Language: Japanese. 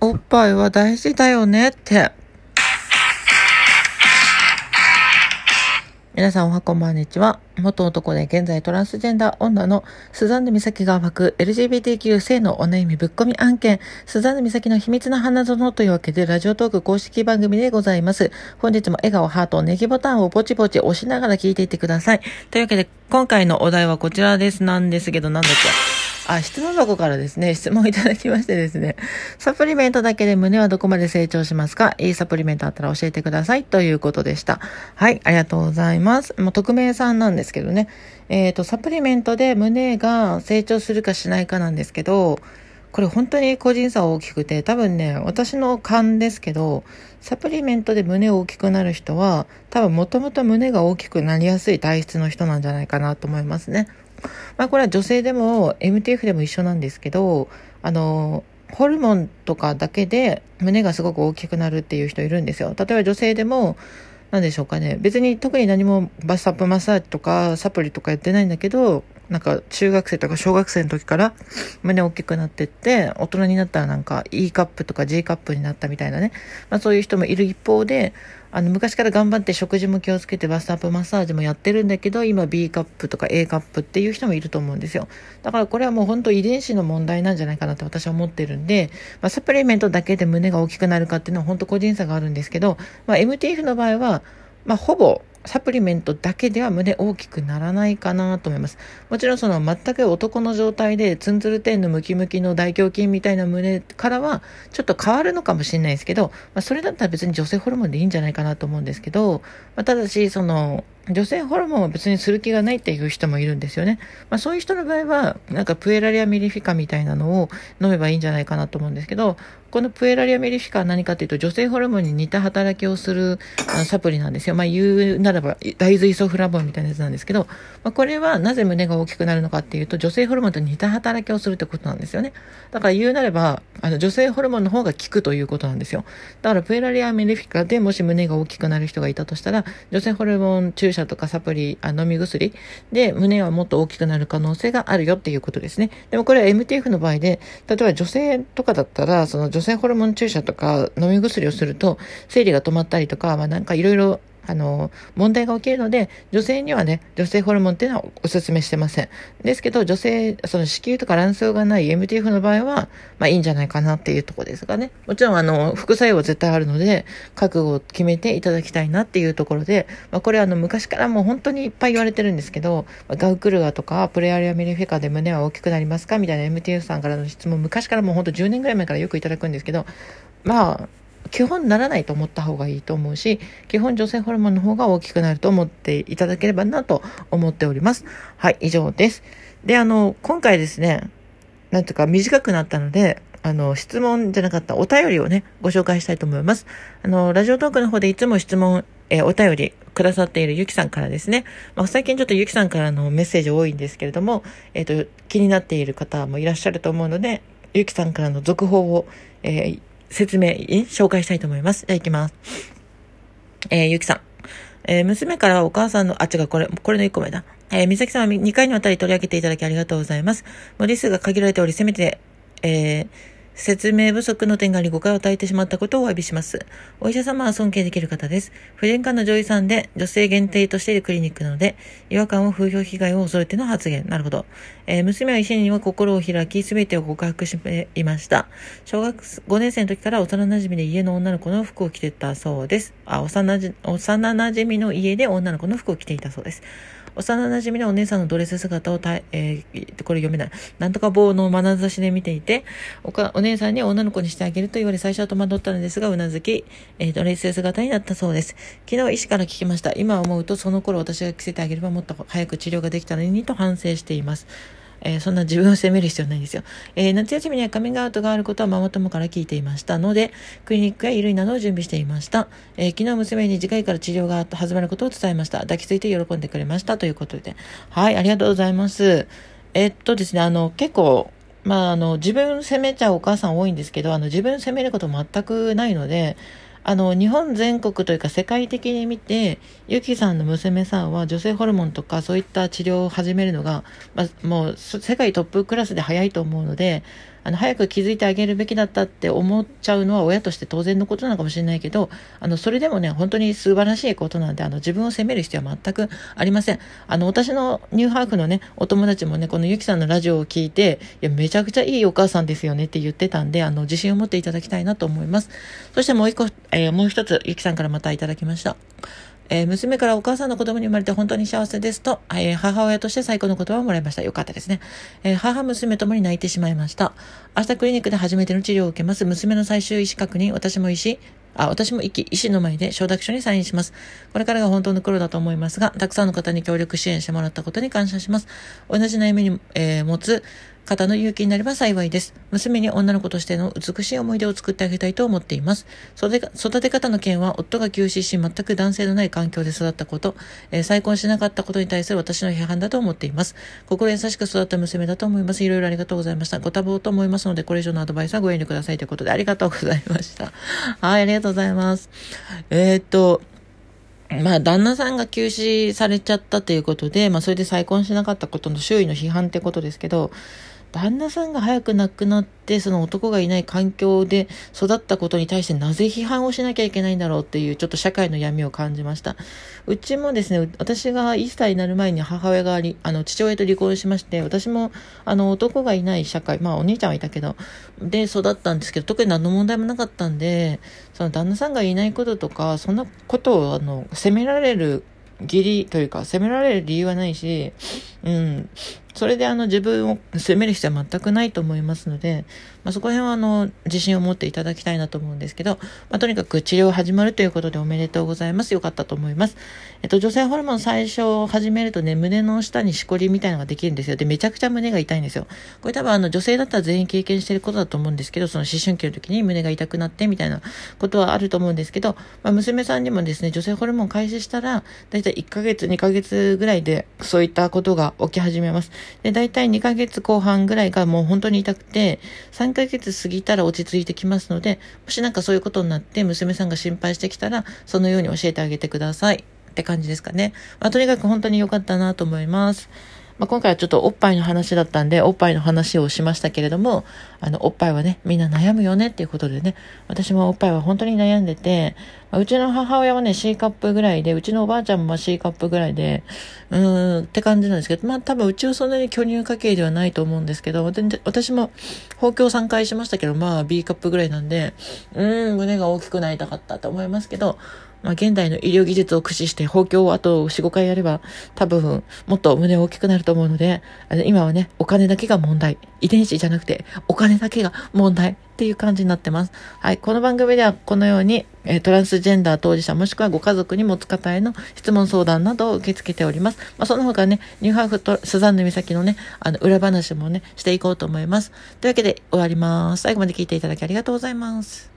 おっぱいは大事だよねって。皆さんおはこんばんにちは。元男で現在トランスジェンダー女のスザンヌ美咲が暴く LGBTQ 性のお悩みぶっ込み案件、スザンヌ美咲の秘密の花園というわけでラジオトーク公式番組でございます。本日も笑顔、ハート、ネギボタンをポチポチ押しながら聞いていってください。というわけで今回のお題はこちらです。なんですけど、なんだっけ？あ、質問箱からですね、質問いただきましてですね、サプリメントだけで胸はどこまで成長しますか？いいサプリメントあったら教えてくださいということでした。はい、ありがとうございます。もう匿名さんなんですけどね、えっ、と、サプリメントで胸が成長するかしないかなんですけど、これ本当に個人差大きくて、多分ね、私の勘ですけど、サプリメントで胸大きくなる人は、多分もともと胸が大きくなりやすい体質の人なんじゃないかなと思いますね。まあこれは女性でも MTF でも一緒なんですけど、あの、ホルモンとかだけで胸がすごく大きくなるっていう人いるんですよ。例えば女性でも、何でしょうかね。別に特に何もバスアップマッサージとかサプリとかやってないんだけど、なんか中学生とか小学生の時から胸大きくなってって、大人になったらなんか E カップとか G カップになったみたいなね。まあそういう人もいる一方で、あの昔から頑張って食事も気をつけてバスアップマッサージもやってるんだけど、今 B カップとか A カップっていう人もいると思うんですよ。だからこれはもう本当遺伝子の問題なんじゃないかなと私は思ってるんで、まあサプリメントだけで胸が大きくなるかっていうのは本当個人差があるんですけど、まあ MTF の場合は、まあほぼサプリメントだけでは胸大きくならないかなと思います。もちろんその全く男の状態でツンツルテンのムキムキの大胸筋みたいな胸からはちょっと変わるのかもしれないですけど、まあ、それだったら別に女性ホルモンでいいんじゃないかなと思うんですけど、まあ、ただしその女性ホルモンは別にする気がないっていう人もいるんですよね。まあそういう人の場合は、なんかプエラリアミリフィカみたいなのを飲めばいいんじゃないかなと思うんですけど、このプエラリアミリフィカは何かというと女性ホルモンに似た働きをするサプリなんですよ。まあ言うならば大豆イソフラボンみたいなやつなんですけど、まあこれはなぜ胸が大きくなるのかっていうと女性ホルモンと似た働きをするってことなんですよね。だから言うなれば、あの女性ホルモンの方が効くということなんですよ。だからプエラリアミリフィカでもし胸が大きくなる人がいたとしたら、女性ホルモン注射射とかサプリ、あ飲み薬で胸はもっと大きくなる可能性があるよっていうことですね。でもこれは MTF の場合で、例えば女性とかだったら、その女性ホルモン注射とか飲み薬をすると、生理が止まったりとか、まあなんかいろいろあの、問題が起きるので、女性にはね、女性ホルモンっていうのはお勧めしてません。ですけど、女性、その子宮とか卵巣がない MTF の場合は、まあいいんじゃないかなっていうとこですがね。もちろん、あの、副作用は絶対あるので、覚悟を決めていただきたいなっていうところで、まあこれあの、昔からもう本当にいっぱい言われてるんですけど、ガウクルガとか、プレアリアミリフィカで胸は大きくなりますか？みたいな MTF さんからの質問、昔からもう本当10年ぐらい前からよくいただくんですけど、まあ、基本ならないと思った方がいいと思うし、基本女性ホルモンの方が大きくなると思っていただければなと思っております。はい、以上です。で、あの、今回ですね、なんとか短くなったので、あの、質問じゃなかったお便りをね、ご紹介したいと思います。あの、ラジオトークの方でいつも質問、え、お便りくださっているゆきさんからですね。まあ、最近ちょっとゆきさんからのメッセージ多いんですけれども、えっ、ー、と、気になっている方もいらっしゃると思うので、ゆきさんからの続報を、えー、説明、紹介したいと思います。じゃあ行きます。えー、ゆきさん。えー、娘からお母さんの、あ、違う、これ、これの1個目だ。えー、みさきさんは2回にわたり取り上げていただきありがとうございます。文字数が限られており、せめて、えー、説明不足の点があり誤解を与えてしまったことをお詫びします。お医者様は尊敬できる方です。婦人科の女医さんで女性限定としているクリニックなので、違和感を風評被害を恐れての発言。なるほど。えー、娘は医師には心を開き、すべてを告白していました。小学5年生の時から幼馴染で家の女の子の服を着てたそうです。あ、幼馴染の家で女の子の服を着ていたそうです。幼馴染のお姉さんのドレス姿をた、えー、これ読めない。なんとか棒の眼差しで見ていて、おかお姉さんに女の子にしてあげると言われ最初は戸惑ったのですが、うなずき、えー、ドレス姿になったそうです。昨日医師から聞きました。今思うとその頃私が着せてあげればもっと早く治療ができたのにと反省しています。えー、そんな自分を責める必要ないんですよ。えー、夏休みにはカミングアウトがあることはママ友から聞いていましたので、クリニックや衣類などを準備していました。えー、昨日娘に次回から治療が始まることを伝えました。抱きついて喜んでくれましたということで。はい、ありがとうございます。えっとですね、あの、結構、まあ、あの、自分責めちゃうお母さん多いんですけど、あの、自分責めること全くないので、あの、日本全国というか世界的に見て、ゆきさんの娘さんは女性ホルモンとかそういった治療を始めるのが、まあ、もう世界トップクラスで早いと思うので、あの、早く気づいてあげるべきだったって思っちゃうのは親として当然のことなのかもしれないけど、あの、それでもね、本当に素晴らしいことなんで、あの、自分を責める必要は全くありません。あの、私のニューハーフのね、お友達もね、このゆきさんのラジオを聞いて、いや、めちゃくちゃいいお母さんですよねって言ってたんで、あの、自信を持っていただきたいなと思います。そしてもう一個、えー、もう一つ、ゆきさんからまたいただきました。えー、娘からお母さんの子供に生まれて本当に幸せですと、えー、母親として最高の言葉をもらいました。よかったですね。えー、母、娘ともに泣いてしまいました。明日クリニックで初めての治療を受けます。娘の最終医師確認、私も医師、あ、私も医医師の前で承諾書にサインします。これからが本当の苦労だと思いますが、たくさんの方に協力支援してもらったことに感謝します。同じ悩みに、えー、持つ方の勇気になれば幸いです。娘に女の子としての美しい思い出を作ってあげたいと思っています。育て方の件は夫が急死し全く男性のない環境で育ったこと、えー、再婚しなかったことに対する私の批判だと思っています。心優しく育った娘だと思います。いろいろありがとうございました。ご多忙と思いますので、これ以上のアドバイスはご遠慮くださいということでありがとうございました。はい、ありがとうございます。えー、っと、まあ、旦那さんが休止されちゃったということで、まあ、それで再婚しなかったことの周囲の批判ってことですけど、旦那さんが早く亡くなって、その男がいない環境で育ったことに対してなぜ批判をしなきゃいけないんだろうっていうちょっと社会の闇を感じました。うちもですね、私が1歳になる前に母親があの父親と離婚しまして、私もあの男がいない社会、まあお兄ちゃんはいたけど、で育ったんですけど、特に何の問題もなかったんで、その旦那さんがいないこととか、そんなことをあの責められる義理というか責められる理由はないし、うん、それであの自分を責める必要は全くないと思いますので、まあ、そこら辺はあの自信を持っていただきたいなと思うんですけど、まあ、とにかく治療始まるということでおめでとうございます。よかったと思います。えっと、女性ホルモン最初始めるとね、胸の下にしこりみたいなのができるんですよ。で、めちゃくちゃ胸が痛いんですよ。これ多分あの女性だったら全員経験してることだと思うんですけど、その思春期の時に胸が痛くなってみたいなことはあると思うんですけど、まあ、娘さんにもですね、女性ホルモン開始したら、だいたい1ヶ月、2ヶ月ぐらいでそういったことが起き始めます。で、大体2ヶ月後半ぐらいがもう本当に痛くて、3ヶ月過ぎたら落ち着いてきますので、もしなんかそういうことになって娘さんが心配してきたら、そのように教えてあげてください。って感じですかね。まあ、とにかく本当に良かったなと思います。まあ、今回はちょっとおっぱいの話だったんで、おっぱいの話をしましたけれども、あの、おっぱいはね、みんな悩むよねっていうことでね、私もおっぱいは本当に悩んでて、まあ、うちの母親はね、C カップぐらいで、うちのおばあちゃんも C カップぐらいで、うーん、って感じなんですけど、まあ多分うちはそんなに巨乳家系ではないと思うんですけど、私も包協3回しましたけど、まあ B カップぐらいなんで、うーん、胸が大きくなりたかったと思いますけど、まあ、現代の医療技術を駆使して包協をあと4、5回やれば多分もっと胸大きくなると思うので、あの今はね、お金だけが問題。遺伝子じゃなくてお金だけが問題っていう感じになってます。はい。この番組ではこのように、えトランスジェンダー当事者もしくはご家族に持つ方への質問相談などを受け付けております。まあ、その他ね、ニューハーフとスザンヌ美咲のね、あの、裏話もね、していこうと思います。というわけで終わります。最後まで聞いていただきありがとうございます。